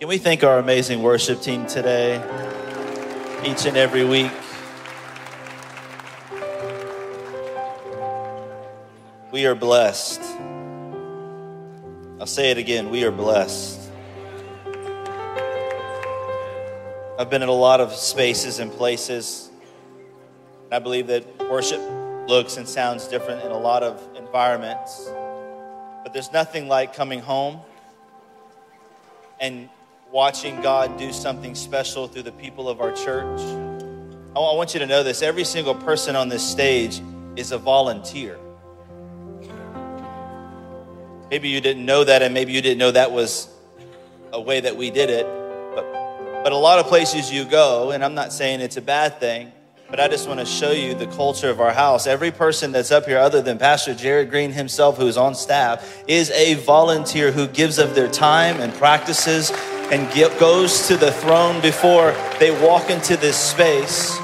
Can we thank our amazing worship team today, each and every week? We are blessed. I'll say it again we are blessed. I've been in a lot of spaces and places. And I believe that worship looks and sounds different in a lot of environments. But there's nothing like coming home and watching God do something special through the people of our church. I want you to know this every single person on this stage is a volunteer. Maybe you didn't know that, and maybe you didn't know that was a way that we did it. But, but a lot of places you go, and I'm not saying it's a bad thing, but I just want to show you the culture of our house. Every person that's up here, other than Pastor Jared Green himself, who's on staff, is a volunteer who gives of their time and practices and get, goes to the throne before they walk into this space.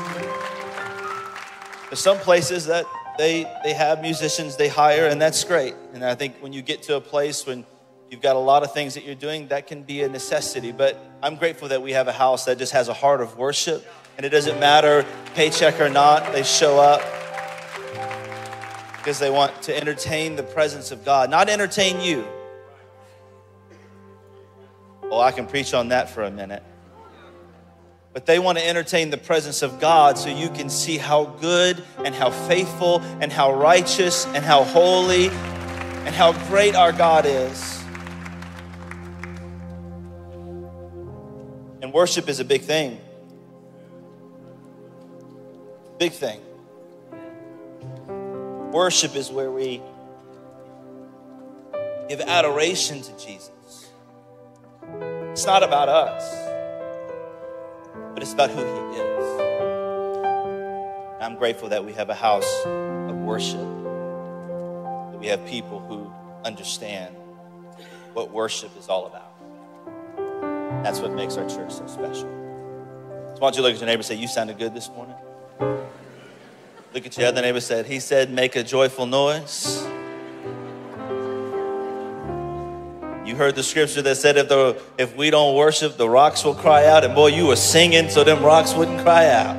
There's some places that they, they have musicians they hire, and that's great. And I think when you get to a place when you've got a lot of things that you're doing, that can be a necessity. But I'm grateful that we have a house that just has a heart of worship, and it doesn't matter paycheck or not, they show up because they want to entertain the presence of God, not entertain you. Well, I can preach on that for a minute but they want to entertain the presence of God so you can see how good and how faithful and how righteous and how holy and how great our God is. And worship is a big thing. Big thing. Worship is where we give adoration to Jesus. It's not about us but it's about who He is. I'm grateful that we have a house of worship, that we have people who understand what worship is all about. That's what makes our church so special. So why don't you look at your neighbor and say, You sounded good this morning? Look at your other neighbor say, He said, Make a joyful noise. You heard the scripture that said if the if we don't worship, the rocks will cry out. And boy, you were singing so them rocks wouldn't cry out.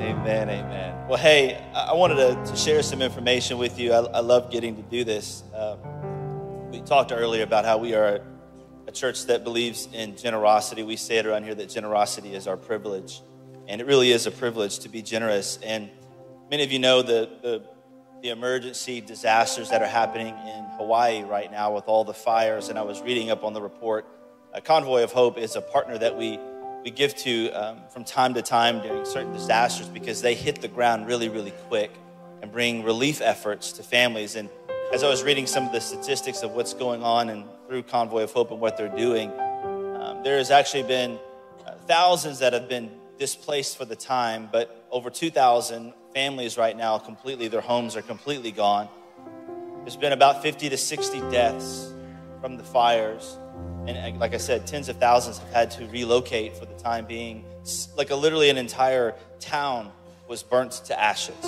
Amen, amen. Well, hey, I wanted to, to share some information with you. I, I love getting to do this. Uh, we talked earlier about how we are a church that believes in generosity. We say it around here that generosity is our privilege. And it really is a privilege to be generous. And many of you know the, the the emergency disasters that are happening in Hawaii right now with all the fires. And I was reading up on the report. A Convoy of Hope is a partner that we, we give to um, from time to time during certain disasters because they hit the ground really, really quick and bring relief efforts to families. And as I was reading some of the statistics of what's going on and through Convoy of Hope and what they're doing, um, there has actually been uh, thousands that have been displaced for the time, but over 2,000 families right now completely, their homes are completely gone. There's been about 50 to 60 deaths from the fires. And like I said, tens of thousands have had to relocate for the time being. Like a, literally an entire town was burnt to ashes.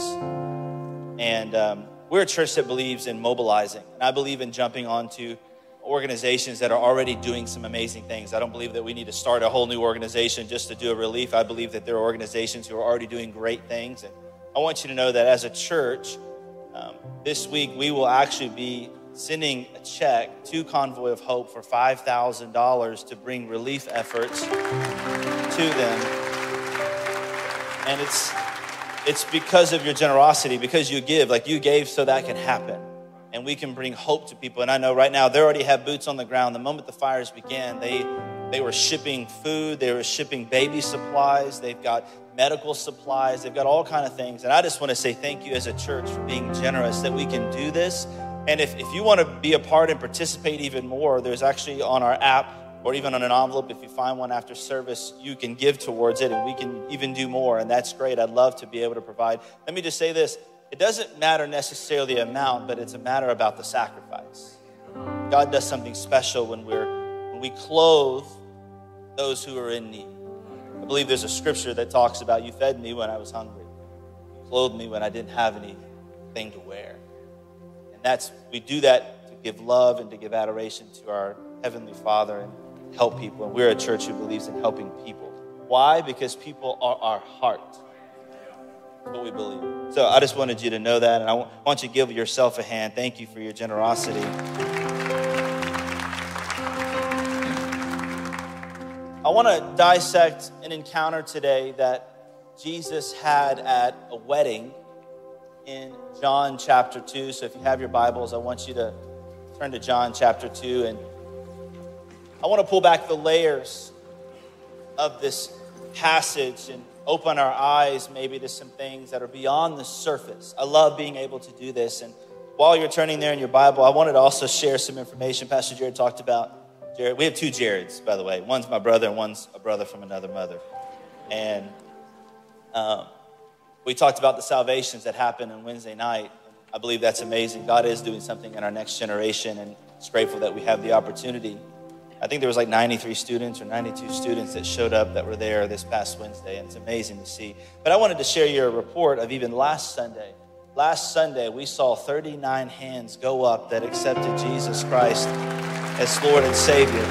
And um, we're a church that believes in mobilizing. And I believe in jumping onto organizations that are already doing some amazing things. I don't believe that we need to start a whole new organization just to do a relief. I believe that there are organizations who are already doing great things. And I want you to know that as a church, um, this week we will actually be sending a check to Convoy of Hope for $5,000 to bring relief efforts to them. And it's, it's because of your generosity, because you give, like you gave so that can happen. And we can bring hope to people. And I know right now they already have boots on the ground. The moment the fires began, they, they were shipping food, they were shipping baby supplies, they've got medical supplies. They've got all kind of things. And I just want to say thank you as a church for being generous that we can do this. And if, if you want to be a part and participate even more, there's actually on our app or even on an envelope, if you find one after service, you can give towards it and we can even do more. And that's great. I'd love to be able to provide. Let me just say this it doesn't matter necessarily the amount, but it's a matter about the sacrifice. God does something special when we're when we clothe those who are in need. I believe there's a scripture that talks about you fed me when I was hungry, you clothed me when I didn't have anything to wear. And that's, we do that to give love and to give adoration to our Heavenly Father. And help people. And we're a church who believes in helping people. Why? Because people are our heart. What we believe. So I just wanted you to know that, and I want you to give yourself a hand. Thank you for your generosity. I want to dissect an encounter today that Jesus had at a wedding in John chapter 2. So if you have your Bibles, I want you to turn to John chapter 2. And I want to pull back the layers of this passage and open our eyes maybe to some things that are beyond the surface. I love being able to do this. And while you're turning there in your Bible, I wanted to also share some information. Pastor Jared talked about Jared. We have two Jareds, by the way. One's my brother, and one's a brother from another mother. And um, we talked about the salvations that happened on Wednesday night. I believe that's amazing. God is doing something in our next generation, and it's grateful that we have the opportunity. I think there was like 93 students or 92 students that showed up that were there this past Wednesday, and it's amazing to see. But I wanted to share you a report of even last Sunday. Last Sunday, we saw 39 hands go up that accepted Jesus Christ as Lord and Savior.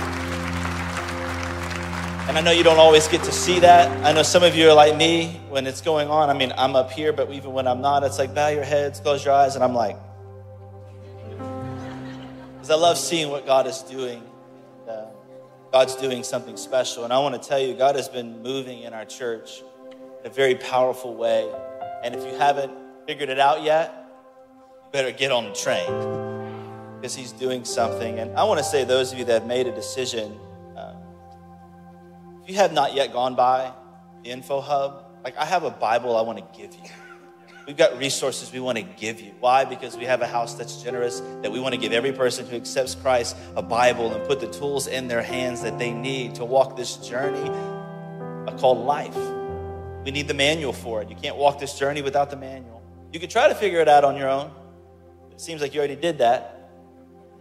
And I know you don't always get to see that. I know some of you are like me when it's going on. I mean, I'm up here, but even when I'm not, it's like bow your heads, close your eyes, and I'm like, because I love seeing what God is doing. Uh, God's doing something special. And I want to tell you, God has been moving in our church in a very powerful way. And if you haven't figured it out yet, you better get on the train because He's doing something. And I want to say, those of you that have made a decision, um, if you have not yet gone by the Info Hub, like I have a Bible I want to give you. We've got resources we want to give you. Why? Because we have a house that's generous, that we want to give every person who accepts Christ a Bible and put the tools in their hands that they need to walk this journey called life. We need the manual for it. You can't walk this journey without the manual. You could try to figure it out on your own. It seems like you already did that,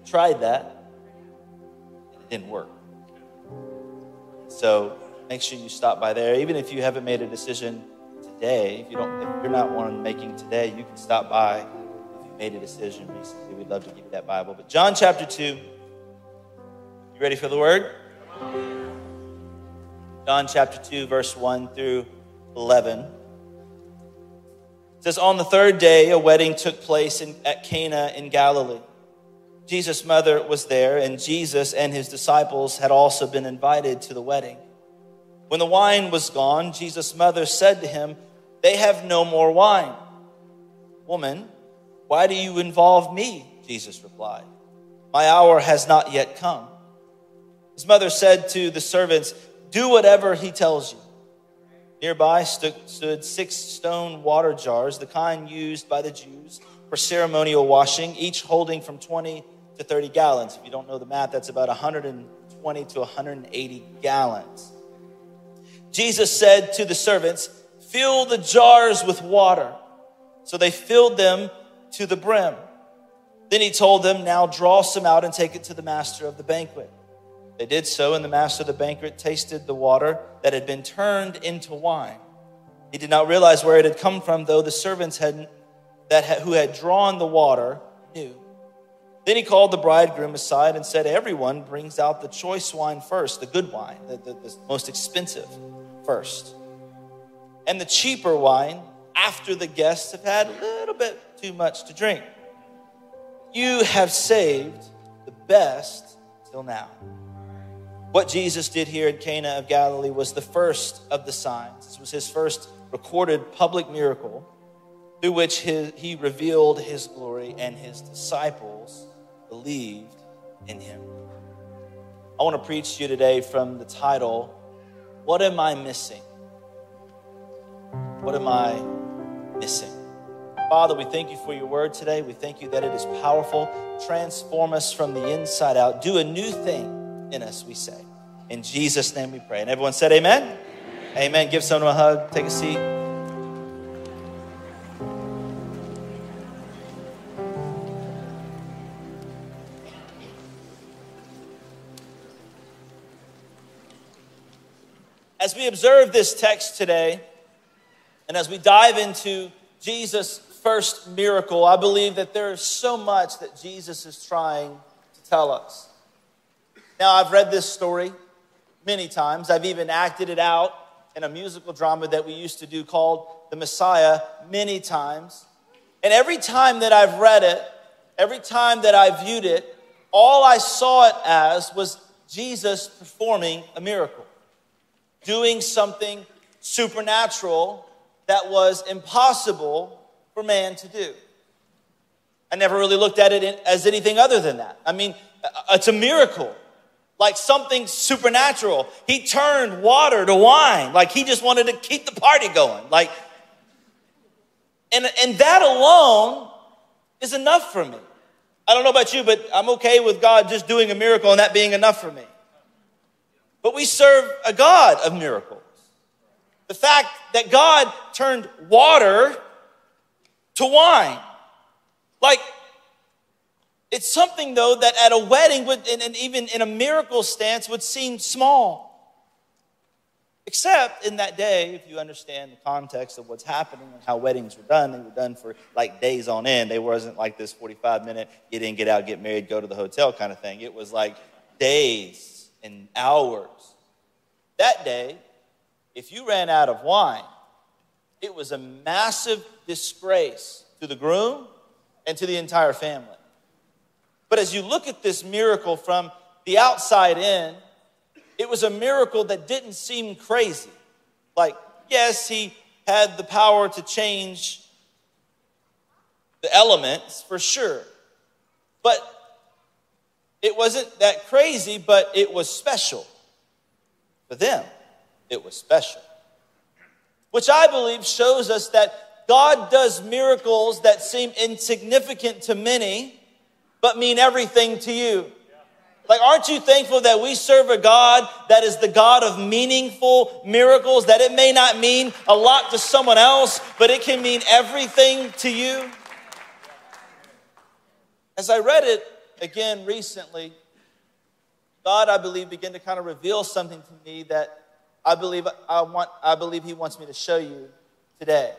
tried that, it didn't work. So make sure you stop by there. Even if you haven't made a decision today, if you don't, if you're not one making today, you can stop by. If you made a decision recently, we'd love to give you that Bible. But John chapter two. You ready for the word? John chapter 2, verse 1 through 11. It says, On the third day, a wedding took place in, at Cana in Galilee. Jesus' mother was there, and Jesus and his disciples had also been invited to the wedding. When the wine was gone, Jesus' mother said to him, They have no more wine. Woman, why do you involve me? Jesus replied, My hour has not yet come. His mother said to the servants, Do whatever he tells you. Nearby stood, six stone water jars, the kind used by the Jews for ceremonial washing, each holding from 20 to 30 gallons. If you don't know the math, that's about 120 to 180 gallons. Jesus said to the servants, Fill the jars with water. So they filled them to the brim. Then he told them, Now draw some out and take it to the master of the banquet. They did so, and the master of the banquet tasted the water that had been turned into wine. He did not realize where it had come from, though the servants had, that who had drawn the water knew. Then he called the bridegroom aside and said, Everyone brings out the choice wine first, the good wine, the, the, the most expensive first. And the cheaper wine after the guests have had a little bit too much to drink. You have saved the best till now. What Jesus did here at Cana of Galilee was the first of the signs. This was his first recorded public miracle through which his, he revealed his glory and his disciples believed in him. I want to preach to you today from the title, What Am I Missing? What am I missing? Father, we thank you for your word today. We thank you that it is powerful. Transform us from the inside out. Do a new thing in us, we say. In Jesus' name we pray. And everyone said, Amen. Amen. amen. Give someone a hug. Take a seat. As we observe this text today, and as we dive into Jesus' first miracle, I believe that there is so much that Jesus is trying to tell us. Now, I've read this story many times. I've even acted it out in a musical drama that we used to do called The Messiah many times. And every time that I've read it, every time that I viewed it, all I saw it as was Jesus performing a miracle, doing something supernatural that was impossible for man to do. I never really looked at it as anything other than that. I mean, it's a miracle, like something supernatural. He turned water to wine, like he just wanted to keep the party going. Like, and, and that alone is enough for me. I don't know about you, but I'm okay with God just doing a miracle and that being enough for me. But we serve a God of miracles. The fact that God turned water to wine. Like, it's something though that at a wedding would, and, and even in a miracle stance would seem small. Except in that day, if you understand the context of what's happening and how weddings were done, they were done for like days on end. They wasn't like this 45 minute get in, get out, get married, go to the hotel kind of thing. It was like days and hours. That day, if you ran out of wine, it was a massive disgrace to the groom and to the entire family. But as you look at this miracle from the outside in, it was a miracle that didn't seem crazy. Like, yes, he had the power to change the elements for sure. But it wasn't that crazy, but it was special. For them, it was special. Which I believe shows us that God does miracles that seem insignificant to many, but mean everything to you. Like, aren't you thankful that we serve a God that is the God of meaningful miracles? That it may not mean a lot to someone else, but it can mean everything to you? As I read it again recently, God, I believe, began to kind of reveal something to me that I believe, I, want, I believe He wants me to show you today.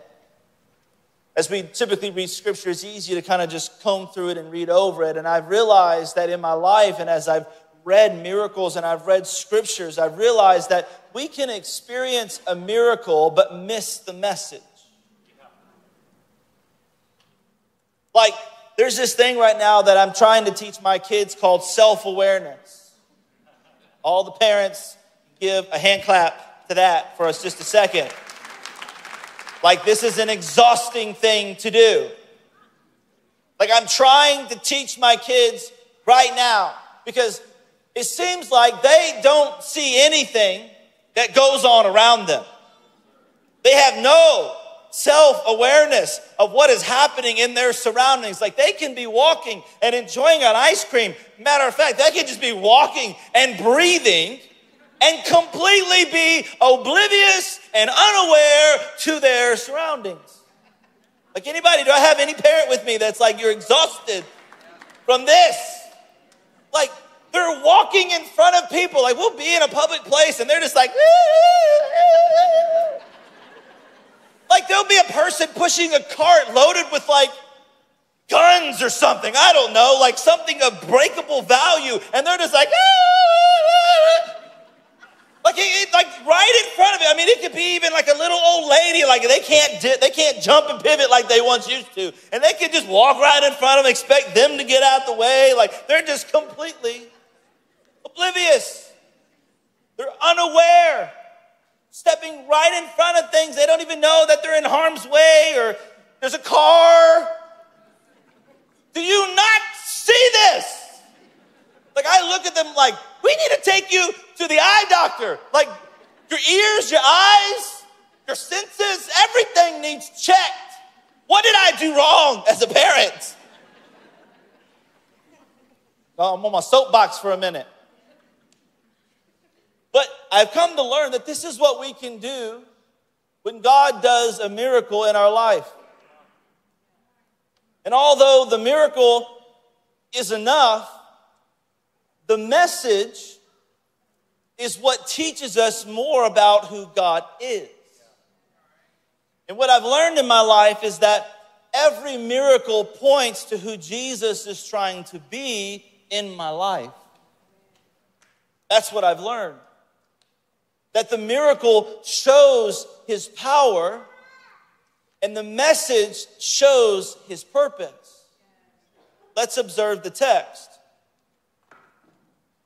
As we typically read scripture, it's easy to kind of just comb through it and read over it. And I've realized that in my life, and as I've read miracles and I've read scriptures, I've realized that we can experience a miracle but miss the message. Like, there's this thing right now that I'm trying to teach my kids called self awareness. All the parents give a hand clap to that for us just a second. Like, this is an exhausting thing to do. Like, I'm trying to teach my kids right now because it seems like they don't see anything that goes on around them. They have no self awareness of what is happening in their surroundings. Like they can be walking and enjoying an ice cream. Matter of fact, they can just be walking and breathing and completely be oblivious and unaware to their surroundings. Like anybody, do I have any parent with me that's like, you're exhausted from this? Like, they're walking in front of people. Like, we'll be in a public place and they're just like, like there'll be a person pushing a cart loaded with like guns or something. I don't know, like something of breakable value. And they're just like, ah, ah, ah. like, it, like right in front of it. I mean, it could be even like a little old lady. Like they can't di- they can't jump and pivot like they once used to, and they can just walk right in front of them, expect them to get out the way. Like they're just completely oblivious. They're unaware, stepping right in front of things. They don't even know that they're in harm's way or there's a car. Do you not see this? Like I look at them like, we need to take you to the eye doctor. Like your ears, your eyes, your senses, everything needs checked. What did I do wrong as a parent? Oh, I'm on my soapbox for a minute. But I've come to learn that this is what we can do when God does a miracle in our life. And although the miracle is enough, the message is what teaches us more about who God is. And what I've learned in my life is that every miracle points to who Jesus is trying to be in my life. That's what I've learned. That the miracle shows his power and the message shows his purpose. Let's observe the text.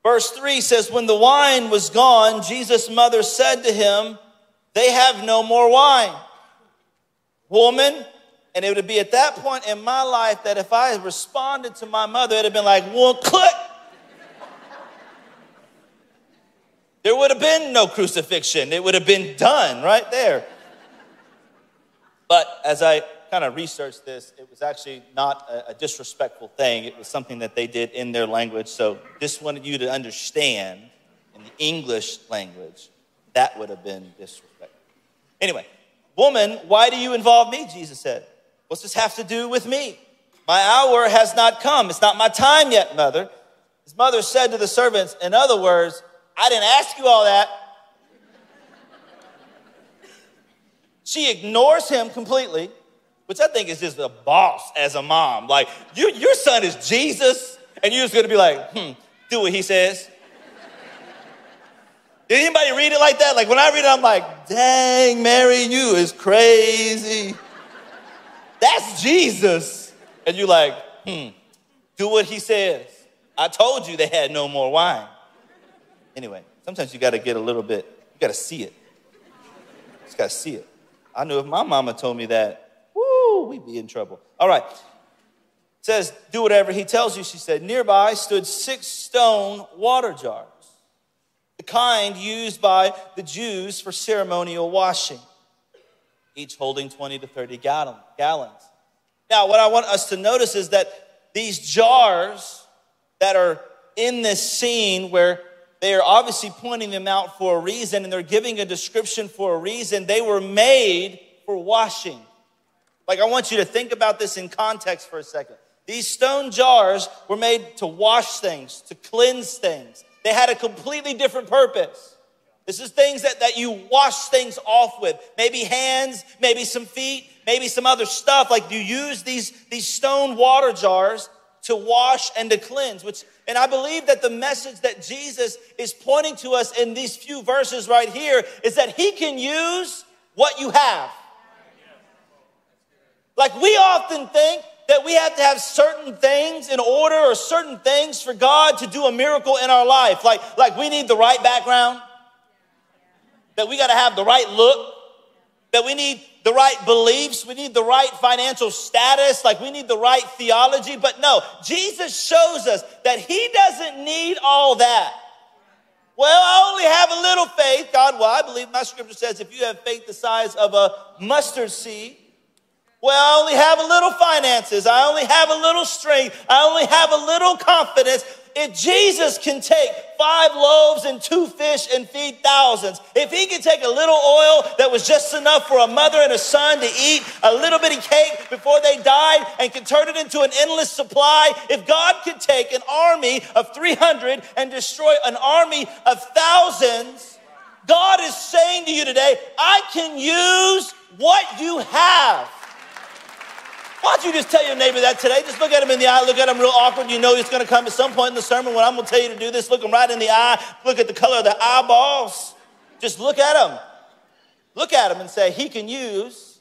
Verse 3 says, When the wine was gone, Jesus' mother said to him, They have no more wine. Woman, and it would be at that point in my life that if I had responded to my mother, it'd have been like, Well, click. There would have been no crucifixion. It would have been done right there. But as I kind of researched this, it was actually not a, disrespectful thing. It was something that they did in their language. So just wanted you to understand in the English language, that would have been disrespectful. Anyway, woman, why do you involve me? Jesus said. What's this have to do with me? My hour has not come. It's not my time yet, mother. His mother said to the servants, in other words, I didn't ask you all that. She ignores him completely, which I think is just a boss as a mom. Like, you, your son is Jesus, and you're just gonna be like, hmm, do what he says. Did anybody read it like that? Like when I read it, I'm like, dang, Mary, you is crazy. That's Jesus. And you're like, hmm, do what he says. I told you they had no more wine. Anyway, sometimes you gotta get a little bit, you gotta see it. You just gotta see it. I knew if my mama told me that, woo, we'd be in trouble. All right. It says, do whatever he tells you, she said. Nearby stood six stone water jars, the kind used by the Jews for ceremonial washing, each holding 20 to 30 gallons. Now, what I want us to notice is that these jars that are in this scene where they are obviously pointing them out for a reason and they're giving a description for a reason. They were made for washing. Like, I want you to think about this in context for a second. These stone jars were made to wash things, to cleanse things. They had a completely different purpose. This is things that, that you wash things off with. Maybe hands, maybe some feet, maybe some other stuff. Like you use these, these stone water jars to wash and to cleanse, which, and I believe that the message that Jesus is pointing to us in these few verses right here is that he can use what you have. Like we often think that we have to have certain things in order or certain things for God to do a miracle in our life. Like, like we need the right background, that we got to have the right look, that we need the right beliefs, we need the right financial status, like we need the right theology. But no, Jesus shows us that He doesn't need all that. Well, I only have a little faith. God, well, I believe my scripture says if you have faith the size of a mustard seed, well, I only have a little finances. I only have a little strength. I only have a little confidence. If Jesus can take five loaves and two fish and feed thousands, if he can take a little oil that was just enough for a mother and a son to eat a little bitty cake before they died and can turn it into an endless supply, if God could take an army of 300 and destroy an army of thousands, God is saying to you today, I can use what you have. Why don't you just tell your neighbor that today? Just look at him in the eye, look at him real awkward. You know he's going to come at some point in the sermon when I'm going to tell you to do this. Look him right in the eye. Look at the color of the eyeballs. Just look at him. Look at him and say, He can use.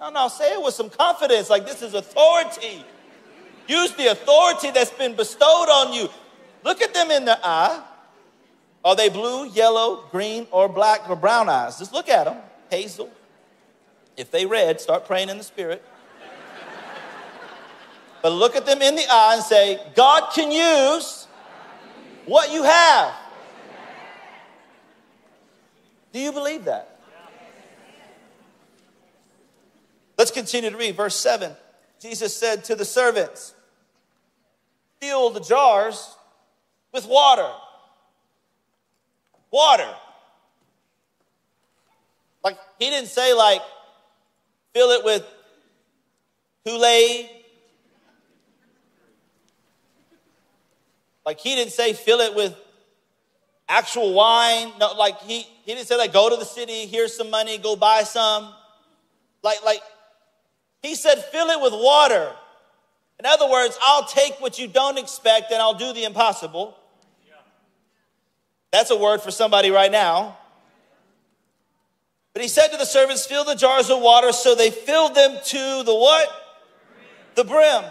No, no, say it with some confidence, like this is authority. Use the authority that's been bestowed on you. Look at them in the eye. Are they blue, yellow, green, or black or brown eyes? Just look at them. Hazel. If they red, start praying in the spirit. But look at them in the eye and say, God can use what you have. Do you believe that? Let's continue to read verse 7. Jesus said to the servants, Fill the jars with water. Water. Like, he didn't say, like, fill it with Kool Aid Like he didn't say fill it with actual wine. No, like he, he didn't say like go to the city, here's some money, go buy some. Like, like he said fill it with water. In other words, I'll take what you don't expect and I'll do the impossible. That's a word for somebody right now. But he said to the servants, Fill the jars with water. So they filled them to the what? The brim.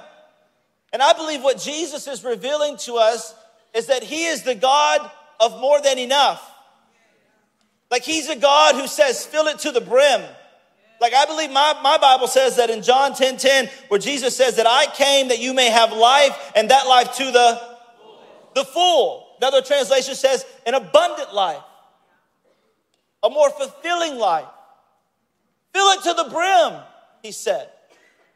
And I believe what Jesus is revealing to us is that he is the God of more than enough. Like he's a God who says, Fill it to the brim. Like I believe my, my Bible says that in John 10 10, where Jesus says that I came that you may have life and that life to the, the full. Another translation says an abundant life a more fulfilling life. Fill it to the brim, he said.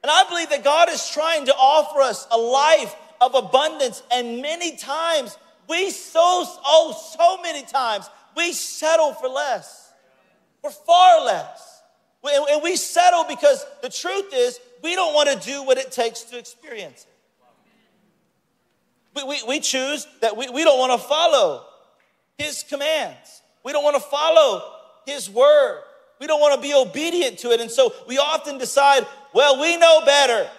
And I believe that God is trying to offer us a life of abundance. And many times, we so, oh, so many times, we settle for less, for far less. And we settle because the truth is, we don't want to do what it takes to experience it. We, we, we choose that we, we don't want to follow his commands. We don't want to follow his word. We don't want to be obedient to it. And so we often decide, well, we know better.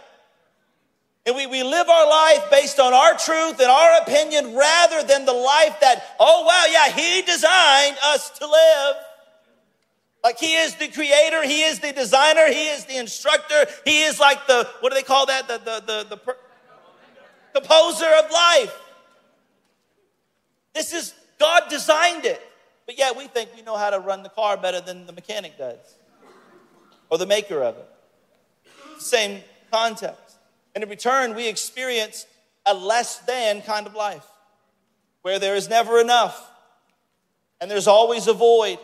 And we, we live our life based on our truth and our opinion rather than the life that, oh, wow, yeah, he designed us to live. Like he is the creator, he is the designer, he is the instructor, he is like the, what do they call that? The, the, the, the per- composer of life. This is, God designed it. But yeah, we think we know how to run the car better than the mechanic does or the maker of it. Same context. And in return, we experience a less than kind of life where there is never enough and there's always a void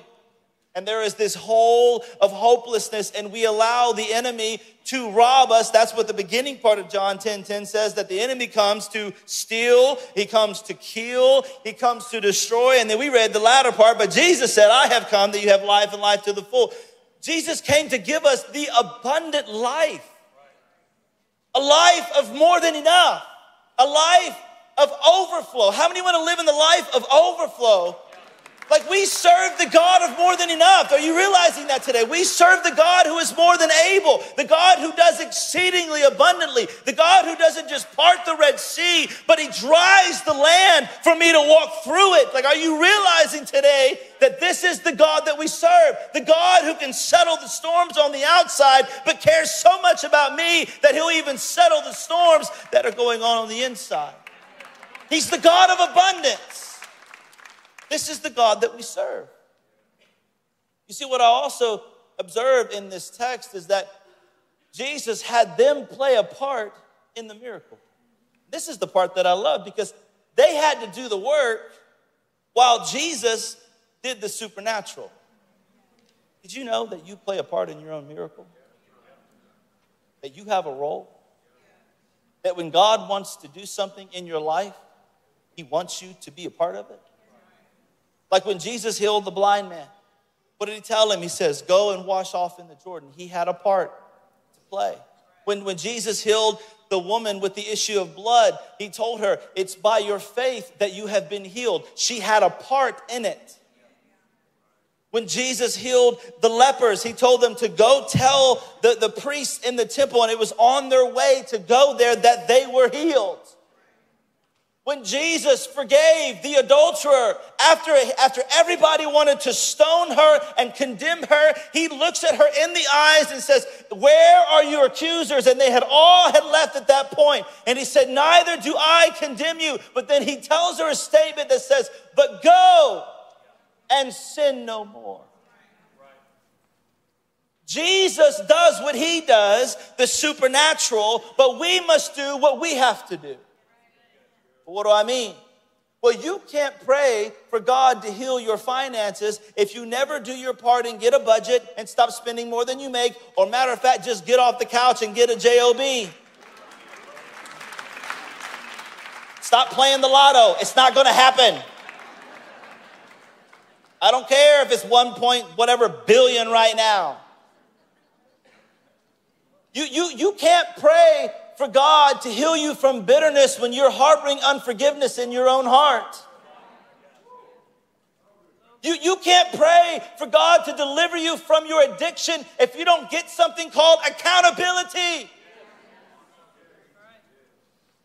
and there is this hole of hopelessness, and we allow the enemy to rob us. That's what the beginning part of John 10 10 says that the enemy comes to steal, he comes to kill, he comes to destroy. And then we read the latter part, but Jesus said, I have come that you have life and life to the full. Jesus came to give us the abundant life, a life of more than enough, a life of overflow. How many want to live in the life of overflow? Like we serve the God of more than enough. Are you realizing that today? We serve the God who is more than able, the God who does exceedingly abundantly, the God who doesn't just part the Red Sea, but He dries the land for me to walk through it. Like, are you realizing today that this is the God that we serve? The God who can settle the storms on the outside, but cares so much about me that He'll even settle the storms that are going on on the inside. He's the God of abundance. This is the God that we serve. You see, what I also observe in this text is that Jesus had them play a part in the miracle. This is the part that I love because they had to do the work while Jesus did the supernatural. Did you know that you play a part in your own miracle? That you have a role? That when God wants to do something in your life, He wants you to be a part of it? Like when Jesus healed the blind man, what did he tell him? He says, Go and wash off in the Jordan. He had a part to play. When, when Jesus healed the woman with the issue of blood, he told her, It's by your faith that you have been healed. She had a part in it. When Jesus healed the lepers, he told them to go tell the, the priests in the temple, and it was on their way to go there that they were healed. When Jesus forgave the adulterer after, after everybody wanted to stone her and condemn her, he looks at her in the eyes and says, Where are your accusers? And they had all had left at that point. And he said, Neither do I condemn you. But then he tells her a statement that says, But go and sin no more. Jesus does what he does, the supernatural, but we must do what we have to do. What do I mean? Well, you can't pray for God to heal your finances if you never do your part and get a budget and stop spending more than you make, or matter of fact, just get off the couch and get a JOB. Stop playing the lotto. It's not going to happen. I don't care if it's one point whatever billion right now. You, you, you can't pray for God to heal you from bitterness when you're harboring unforgiveness in your own heart. You, you can't pray for God to deliver you from your addiction if you don't get something called accountability.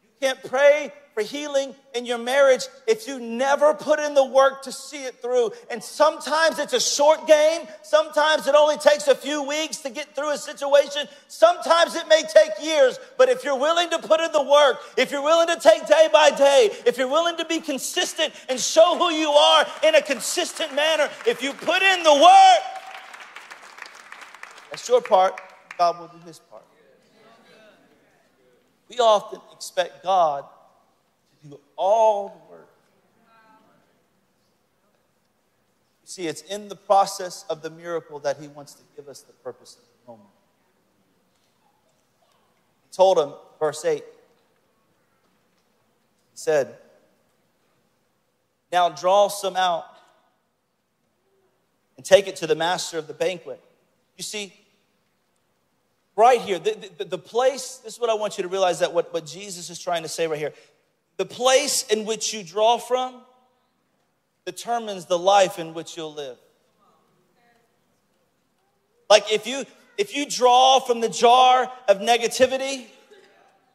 You can't pray for healing in your marriage if you never put in the work to see it through. And sometimes it's a short game. Sometimes it only takes a few weeks to get through a situation. Sometimes it may take years. But if you're willing to put in the work, if you're willing to take day by day, if you're willing to be consistent and show who you are in a consistent manner, if you put in the work, that's your part. God will do his part. We often expect God all the work. You see, it's in the process of the miracle that He wants to give us the purpose of the moment. He told him, verse 8, He said, Now draw some out and take it to the master of the banquet. You see, right here, the, the, the, place, this is what I want you to realize that what, what Jesus is trying to say right here. The place in which you draw from determines the life in which you'll live. Like if you if you draw from the jar of negativity,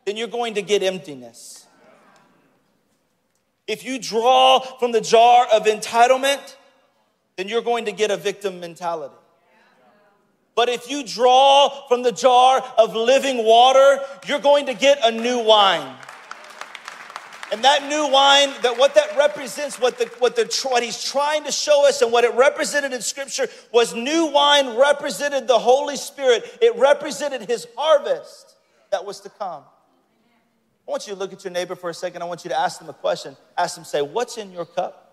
then you're going to get emptiness. If you draw from the jar of entitlement, then you're going to get a victim mentality. But if you draw from the jar of living water, you're going to get a new wine. And that new wine, that what that represents, what the what the what he's trying to show us, and what it represented in Scripture was new wine represented the Holy Spirit. It represented His harvest that was to come. I want you to look at your neighbor for a second. I want you to ask them a question. Ask them, say, "What's in your cup?"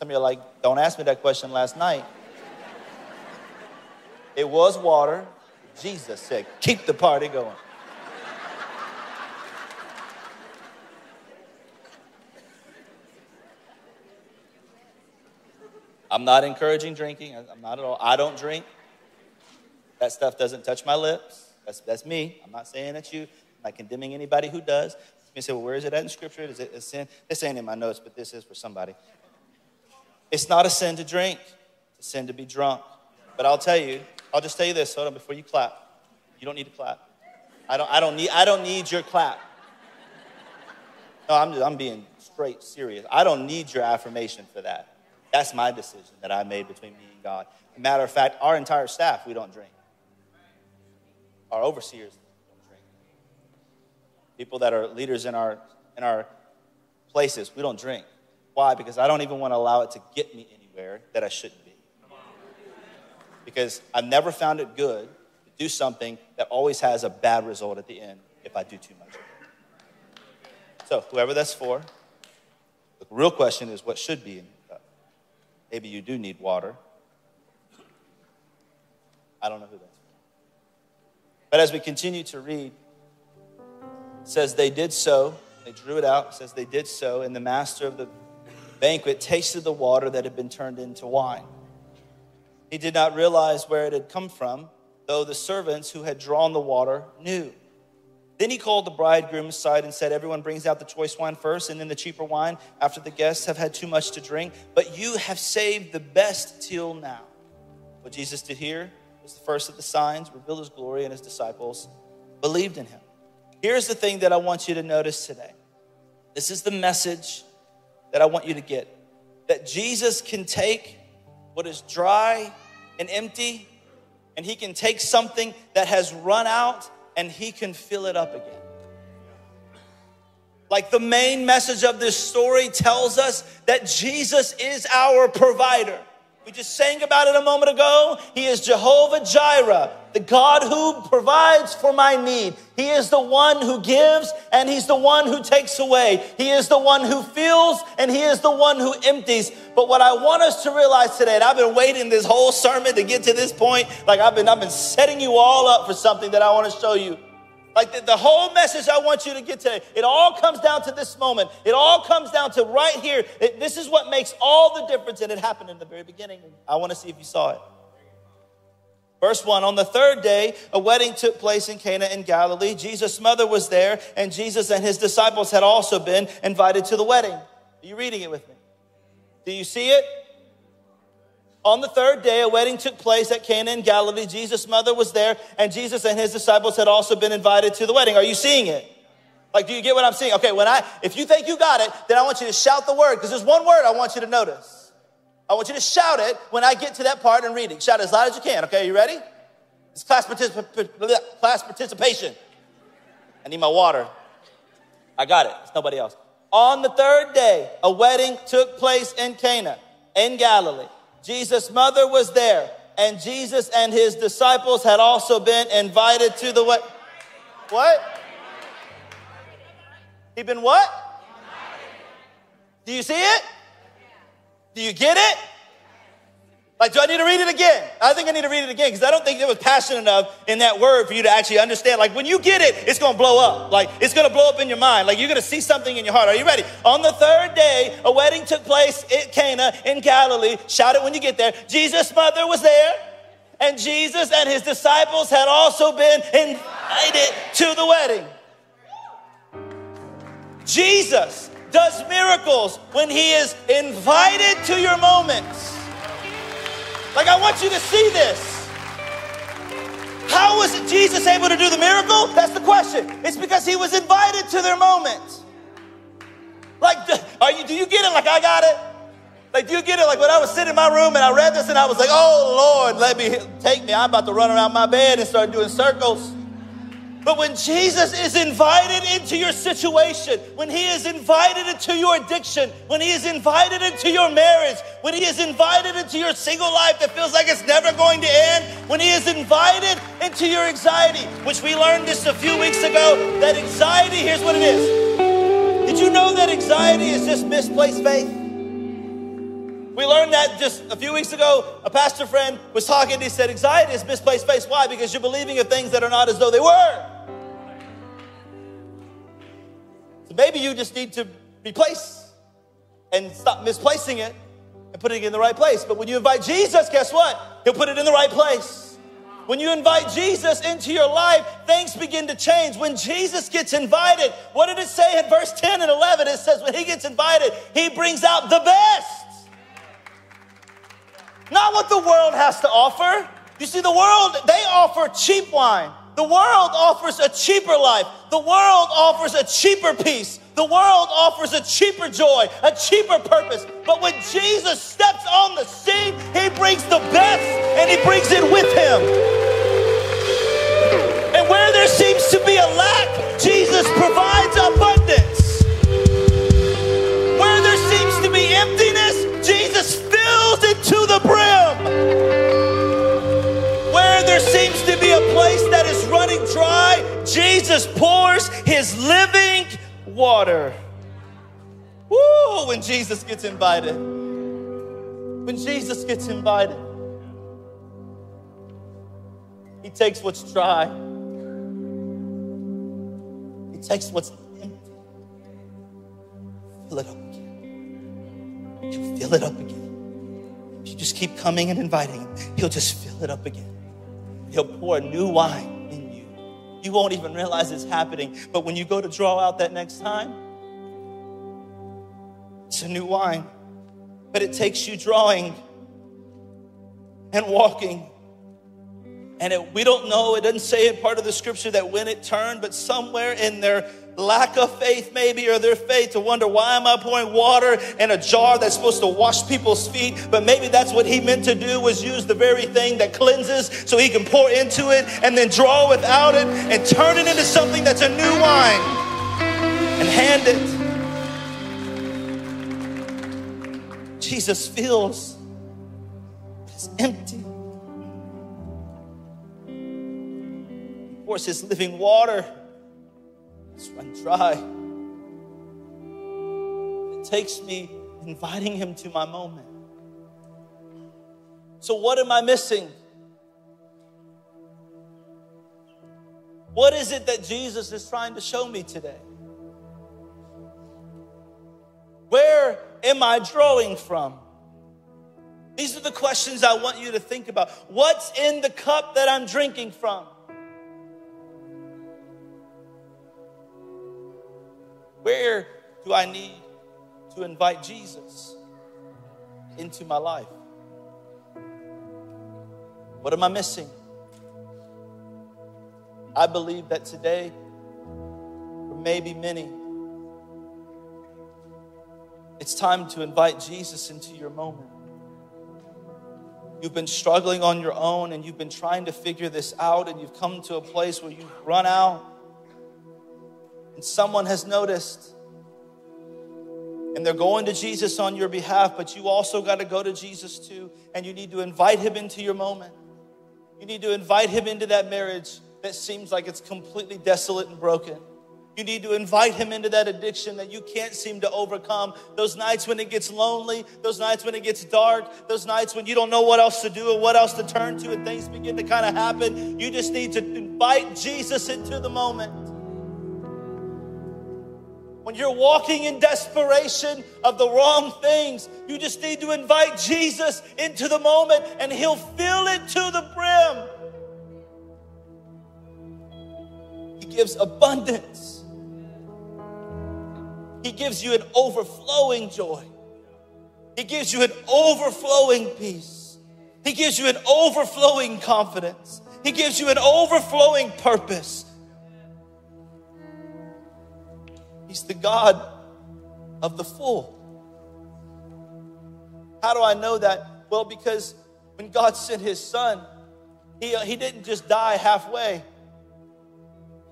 Some of you are like, don't ask me that question last night. It was water. Jesus said, keep the party going. I'm not encouraging drinking. I'm not at all. I don't drink. That stuff doesn't touch my lips. That's, that's me. I'm not saying that you. I'm not condemning anybody who does. You say, well, where is it at in Scripture? Is it a sin? This ain't in my notes, but this is for somebody. It's not a sin to drink, it's a sin to be drunk. But I'll tell you, I'll just tell you this, hold on, before you clap. You don't need to clap. I don't, I don't, need, I don't need your clap. No, I'm, I'm being straight serious. I don't need your affirmation for that. That's my decision that I made between me and God. matter of fact, our entire staff, we don't drink. Our overseers don't drink. People that are leaders in our, in our places, we don't drink. Why? Because I don't even want to allow it to get me anywhere that I shouldn't be. Because I've never found it good to do something that always has a bad result at the end if I do too much. So, whoever that's for, the real question is what should be in? Maybe you do need water. I don't know who that's for. But as we continue to read, says they did so. They drew it out. It says they did so, and the master of the banquet tasted the water that had been turned into wine. He did not realize where it had come from, though the servants who had drawn the water knew. Then he called the bridegroom aside and said, Everyone brings out the choice wine first and then the cheaper wine after the guests have had too much to drink, but you have saved the best till now. What Jesus did here was the first of the signs, revealed his glory, and his disciples believed in him. Here's the thing that I want you to notice today this is the message that I want you to get that Jesus can take what is dry and empty, and he can take something that has run out and he can fill it up again. Like the main message of this story tells us that Jesus is our provider. We just sang about it a moment ago. He is Jehovah Jireh, the God who provides for my need. He is the one who gives and He's the one who takes away. He is the one who fills and He is the one who empties. But what I want us to realize today, and I've been waiting this whole sermon to get to this point, like I've been, I've been setting you all up for something that I want to show you. Like the, the, whole message I want you to get today, it all comes down to this moment. It all comes down to right here. It, this is what makes all the difference, and it happened in the very beginning. I want to see if you saw it. Verse 1 On the third day, a wedding took place in Cana in Galilee. Jesus' mother was there, and Jesus and his disciples had also been invited to the wedding. Are you reading it with me? Do you see it? On the third day, a wedding took place at Cana in Galilee. Jesus' mother was there, and Jesus and his disciples had also been invited to the wedding. Are you seeing it? Like, do you get what I'm seeing? Okay, when I, if you think you got it, then I want you to shout the word, because there's one word I want you to notice. I want you to shout it when I get to that part in reading. Shout as loud as you can, okay? You ready? It's class, particip- class participation. I need my water. I got it. It's nobody else. On the third day, a wedding took place in Cana in Galilee. Jesus' mother was there, and Jesus and his disciples had also been invited to the wedding. What? He been what? Do you see it? Do you get it? Like, do I need to read it again? I think I need to read it again because I don't think it was passionate enough in that word for you to actually understand. Like, when you get it, it's going to blow up. Like, it's going to blow up in your mind. Like, you're going to see something in your heart. Are you ready? On the third day, a wedding took place at Cana in Galilee. Shout it when you get there. Jesus' mother was there, and Jesus and his disciples had also been invited to the wedding. Jesus does miracles when he is invited to your moments. Like, I want you to see this. How was Jesus able to do the miracle? That's the question. It's because he was invited to their moment. Like, are you, do you get it like I got it? Like, do you get it? Like, when I was sitting in my room and I read this and I was like, oh, Lord, let me take me. I'm about to run around my bed and start doing circles. But when Jesus is invited into your situation, when he is invited into your addiction, when he is invited into your marriage, when he is invited into your single life that feels like it's never going to end, when he is invited into your anxiety, which we learned just a few weeks ago, that anxiety, here's what it is. Did you know that anxiety is just misplaced faith? We learned that just a few weeks ago. A pastor friend was talking. and He said, Anxiety is misplaced faith. Why? Because you're believing of things that are not as though they were. So maybe you just need to replace and stop misplacing it and putting it in the right place. But when you invite Jesus, guess what? He'll put it in the right place. When you invite Jesus into your life, things begin to change. When Jesus gets invited, what did it say in verse 10 and 11? It says, when he gets invited, he brings out the best. Not what the world has to offer. You see, the world, they offer cheap wine. The world offers a cheaper life. The world offers a cheaper peace. The world offers a cheaper joy, a cheaper purpose. But when Jesus steps on the scene, he brings the best and he brings it with him. And where there seems to be a lack, Jesus provides abundance. Running dry, Jesus pours his living water. Woo, when Jesus gets invited. When Jesus gets invited, he takes what's dry, he takes what's empty, fill it up again. You fill it up again. If you just keep coming and inviting him, he'll just fill it up again. He'll pour new wine in you. Won't even realize it's happening. But when you go to draw out that next time, it's a new wine. But it takes you drawing and walking. And it, we don't know, it doesn't say in part of the scripture that when it turned, but somewhere in their lack of faith, maybe, or their faith to wonder why am I pouring water in a jar that's supposed to wash people's feet? But maybe that's what he meant to do was use the very thing that cleanses so he can pour into it and then draw without it and turn it into something that's a new wine and hand it. Jesus feels it's empty. Of course, his living water it's run dry. It takes me inviting him to my moment. So, what am I missing? What is it that Jesus is trying to show me today? Where am I drawing from? These are the questions I want you to think about. What's in the cup that I'm drinking from? Where do I need to invite Jesus into my life? What am I missing? I believe that today, for maybe many, it's time to invite Jesus into your moment. You've been struggling on your own and you've been trying to figure this out, and you've come to a place where you've run out, and someone has noticed and they're going to Jesus on your behalf, but you also got to go to Jesus too, and you need to invite him into your moment. You need to invite him into that marriage that seems like it's completely desolate and broken. You need to invite him into that addiction that you can't seem to overcome. Those nights when it gets lonely, those nights when it gets dark, those nights when you don't know what else to do or what else to turn to, and things begin to kind of happen. You just need to invite Jesus into the moment when you're walking in desperation of the wrong things, you just need to invite Jesus into the moment and He'll fill it to the brim. He gives abundance, He gives you an overflowing joy, He gives you an overflowing peace, He gives you an overflowing confidence, He gives you an overflowing purpose. He's the God of the full. How do I know that? Well, because when God sent his son, he, uh, he didn't just die halfway,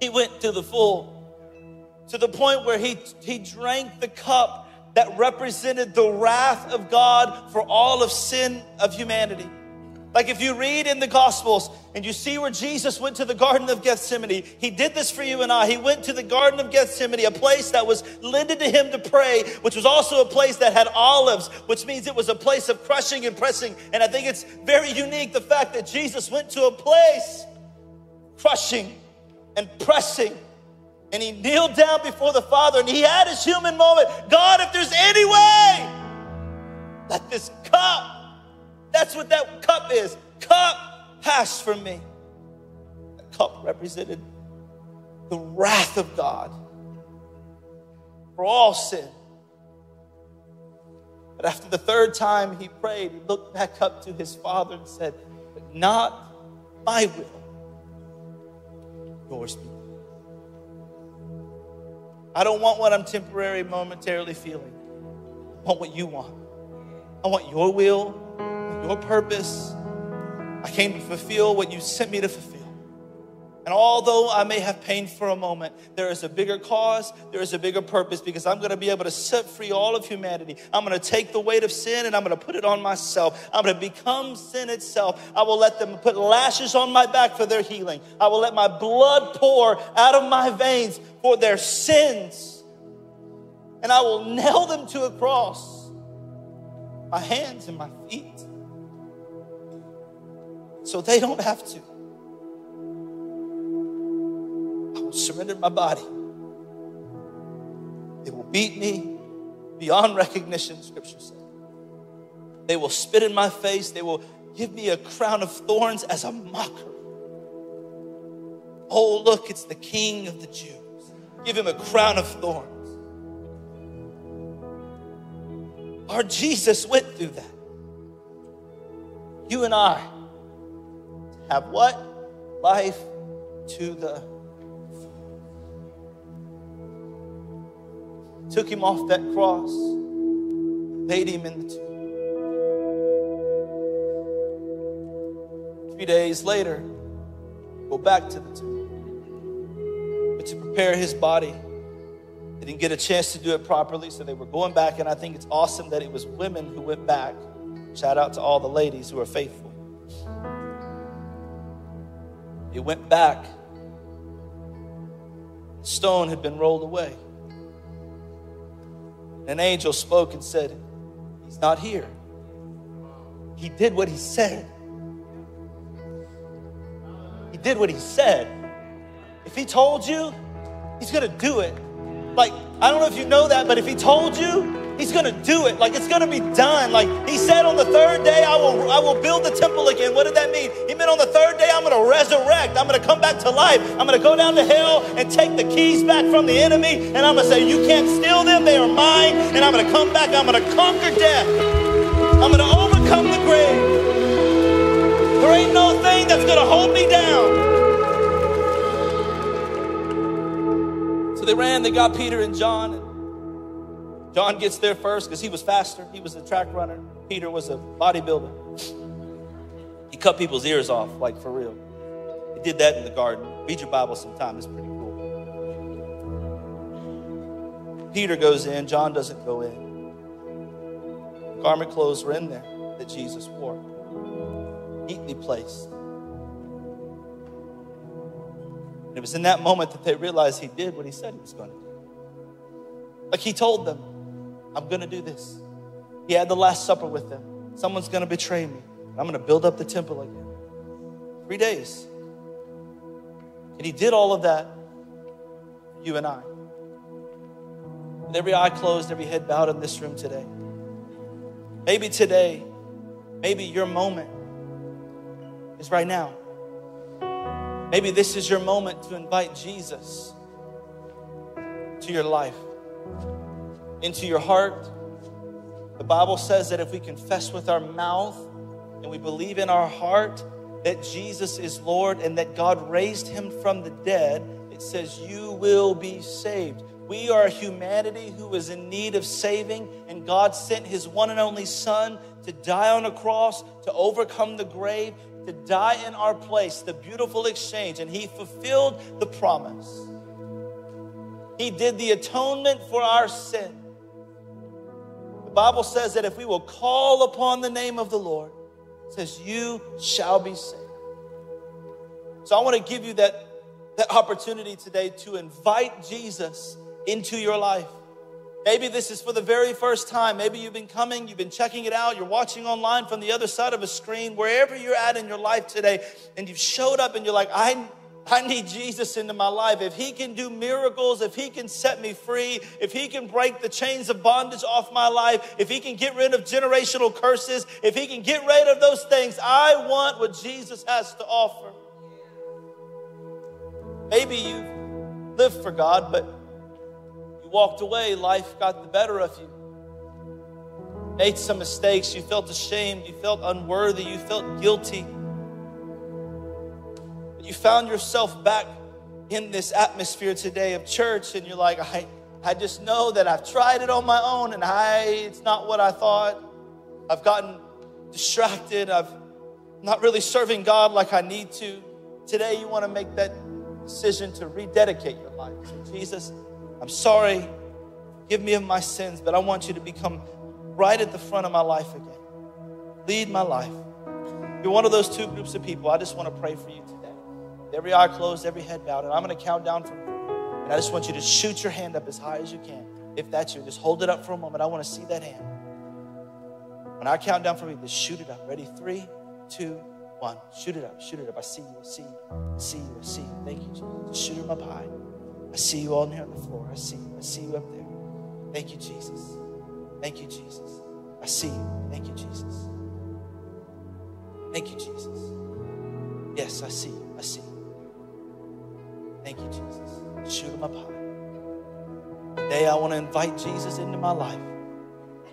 he went to the full, to the point where he, he drank the cup that represented the wrath of God for all of sin of humanity. Like if you read in the Gospels and you see where Jesus went to the Garden of Gethsemane, he did this for you and I. He went to the Garden of Gethsemane, a place that was lended to him to pray, which was also a place that had olives, which means it was a place of crushing and pressing. And I think it's very unique the fact that Jesus went to a place crushing and pressing. And he kneeled down before the Father and he had his human moment. God, if there's any way, let this cup that's what that cup is. Cup pass from me. The cup represented the wrath of God for all sin. But after the third time he prayed, he looked back up to his father and said, But not my will, yours be. I don't want what I'm temporarily, momentarily feeling. I want what you want. I want your will your purpose. I came to fulfill what you sent me to fulfill. And although I may have pain for a moment, there is a bigger cause, there is a bigger purpose because I'm going to be able to set free all of humanity. I'm going to take the weight of sin and I'm going to put it on myself. I'm going to become sin itself. I will let them put lashes on my back for their healing. I will let my blood pour out of my veins for their sins. And I will nail them to a cross, my hands and my feet so they don't have to. I will surrender my body. They will beat me beyond recognition, scripture says. They will spit in my face. They will give me a crown of thorns as a mockery. Oh, look, it's the king of the Jews. Give him a crown of thorns. Our Jesus went through that. You and I have what? Life to the Took him off that cross, laid him in the tomb. Three days later, go back to the tomb. But to prepare his body, they didn't get a chance to do it properly, so they were going back, and I think it's awesome that it was women who went back. Shout out to all the ladies who are faithful. It went back. The stone had been rolled away. An angel spoke and said, He's not here. He did what he said. He did what he said. If he told you, he's gonna do it. Like, I don't know if you know that, but if he told you, He's gonna do it. Like it's gonna be done. Like he said on the third day, I will I will build the temple again. What did that mean? He meant on the third day, I'm gonna resurrect. I'm gonna come back to life. I'm gonna go down to hell and take the keys back from the enemy. And I'm gonna say, You can't steal them, they are mine. And I'm gonna come back, I'm gonna conquer death. I'm gonna overcome the grave. There ain't no thing that's to hold me down. So they ran, they got Peter and John. John gets there first because he was faster. He was a track runner. Peter was a bodybuilder. He cut people's ears off, like for real. He did that in the garden. Read your Bible sometime, it's pretty cool. Peter goes in, John doesn't go in. Garment clothes were in there that Jesus wore, neatly placed. And it was in that moment that they realized he did what he said he was going to do. Like he told them, I'm going to do this. He had the Last Supper with them. Someone's going to betray me. I'm going to build up the temple again. Three days. And he did all of that for you and I. With every eye closed, every head bowed in this room today. Maybe today, maybe your moment is right now. Maybe this is your moment to invite Jesus to your life, into your heart. The Bible says that if we confess with our mouth and we believe in our heart that Jesus is Lord and that God raised him from the dead, it says you will be saved. We are humanity who is in need of saving, and God sent His one and only Son to die on a cross, to overcome the grave, to die in our place, the beautiful exchange, and He fulfilled the promise. He did the atonement for our sin. Bible says that if we will call upon the name of the Lord, it says, You shall be saved. So I want to give you that, that opportunity today to invite Jesus into your life. Maybe this is for the very first time. Maybe you've been coming, you've been checking it out, you're watching online from the other side of a screen, wherever you're at in your life today, and you've showed up and you're like, I, I need Jesus into my life. If He can do miracles, if He can set me free, if He can break the chains of bondage off my life, if He can get rid of generational curses, if He can get rid of those things, I want what Jesus has to offer. Maybe you've lived for God, but you walked away, life got the better of you. Made some mistakes, you felt ashamed, you felt unworthy, you felt guilty. You found yourself back in this atmosphere today of church, and you're like, I, I just know that I've tried it on my own, and I it's not what I thought. I've gotten distracted. I've not really serving God like I need to. Today, you want to make that decision to rededicate your life. So, Jesus, I'm sorry. Give me of my sins, but I want you to become right at the front of my life again. Lead my life. You're one of those two groups of people, I just want to pray for you today. Every eye closed, every head bowed, and I'm going to count down from three. And I just want you to shoot your hand up as high as you can. If that's you, just hold it up for a moment. I want to see that hand. When I count down from three, just shoot it up. Ready? Three, two, one. Shoot it up. Shoot it up. I see you. I see you. I see you. I see you. Thank you, Jesus. Shoot them up high. I see you all near on the floor. I see you. I see you up there. Thank you, Jesus. Thank you, Jesus. I see you. Thank you, Jesus. Thank you, Jesus. Yes, I see you. You. Thank you, Jesus. Shoot them up high. Today, I want to invite Jesus into my life.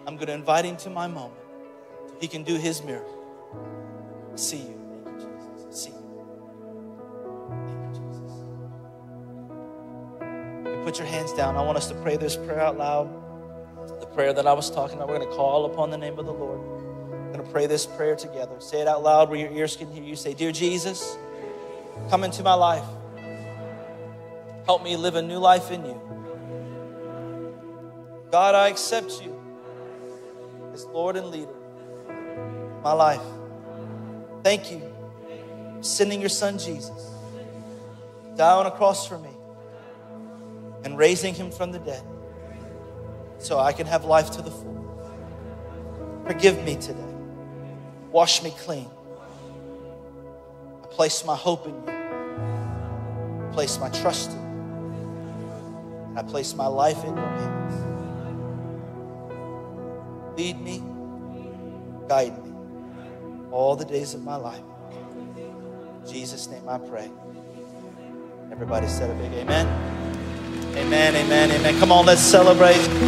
I'm going to invite him to my moment. He can do his miracle. I see you. Thank you, Jesus. I see you. put your hands down. I want us to pray this prayer out loud. The prayer that I was talking about. We're going to call upon the name of the Lord. We're going to pray this prayer together. Say it out loud where your ears can hear you. Say, Dear Jesus, come into my life. Help me live a new life in you. God, I accept you as Lord and leader of my life. Thank you for sending your son Jesus die on a cross for me and raising him from the dead so I can have life to the full. Forgive me today. Wash me clean. I place my hope in you. I place my trust in you. I place my life in your hands. Lead me, guide me all the days of my life. In Jesus' name I pray. Everybody said a big amen. Amen, amen, amen. Come on, let's celebrate.